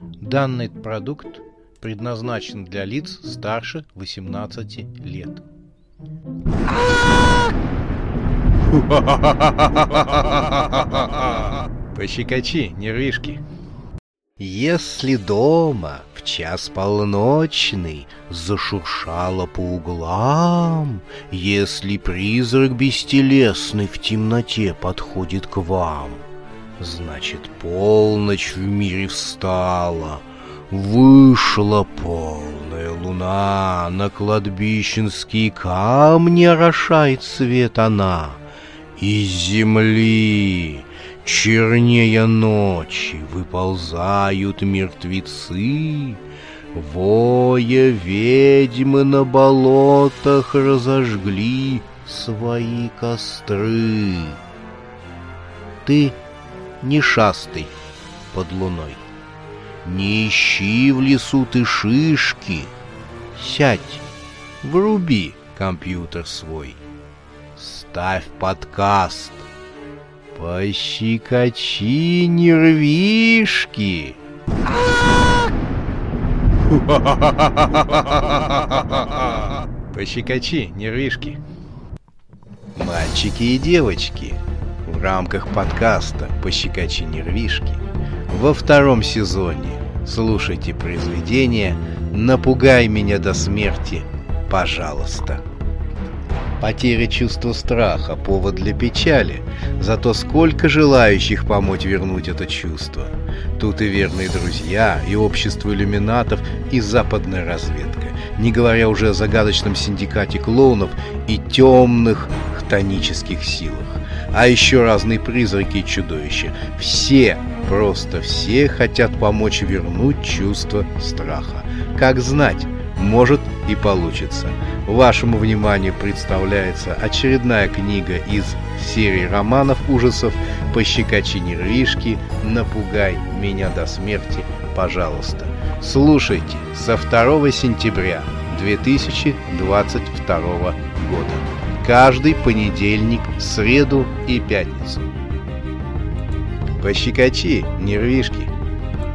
Данный продукт предназначен для лиц старше 18 лет. Пощекочи, нервишки. Если дома в час полночный зашуршало по углам, Если призрак бестелесный в темноте подходит к вам, Значит, полночь в мире встала, Вышла полная луна, На кладбищенские камни орошает свет она. Из земли Чернее ночи выползают мертвецы, Воя ведьмы на болотах разожгли свои костры. Ты не шастай под луной, Не ищи в лесу ты шишки, Сядь, вруби компьютер свой, Ставь подкаст — Пощекочи нервишки. Пощекочи нервишки. Мальчики и девочки, в рамках подкаста «Пощекочи нервишки» во втором сезоне слушайте произведение «Напугай меня до смерти, пожалуйста». Потеря чувства страха – повод для печали. Зато сколько желающих помочь вернуть это чувство. Тут и верные друзья, и общество иллюминатов, и западная разведка. Не говоря уже о загадочном синдикате клоунов и темных хтонических силах. А еще разные призраки и чудовища. Все, просто все хотят помочь вернуть чувство страха. Как знать, может и получится. Вашему вниманию представляется очередная книга из серии романов ужасов «Пощекочи нервишки», «Напугай меня до смерти, пожалуйста». Слушайте со 2 сентября 2022 года. Каждый понедельник, среду и пятницу. Пощекочи нервишки.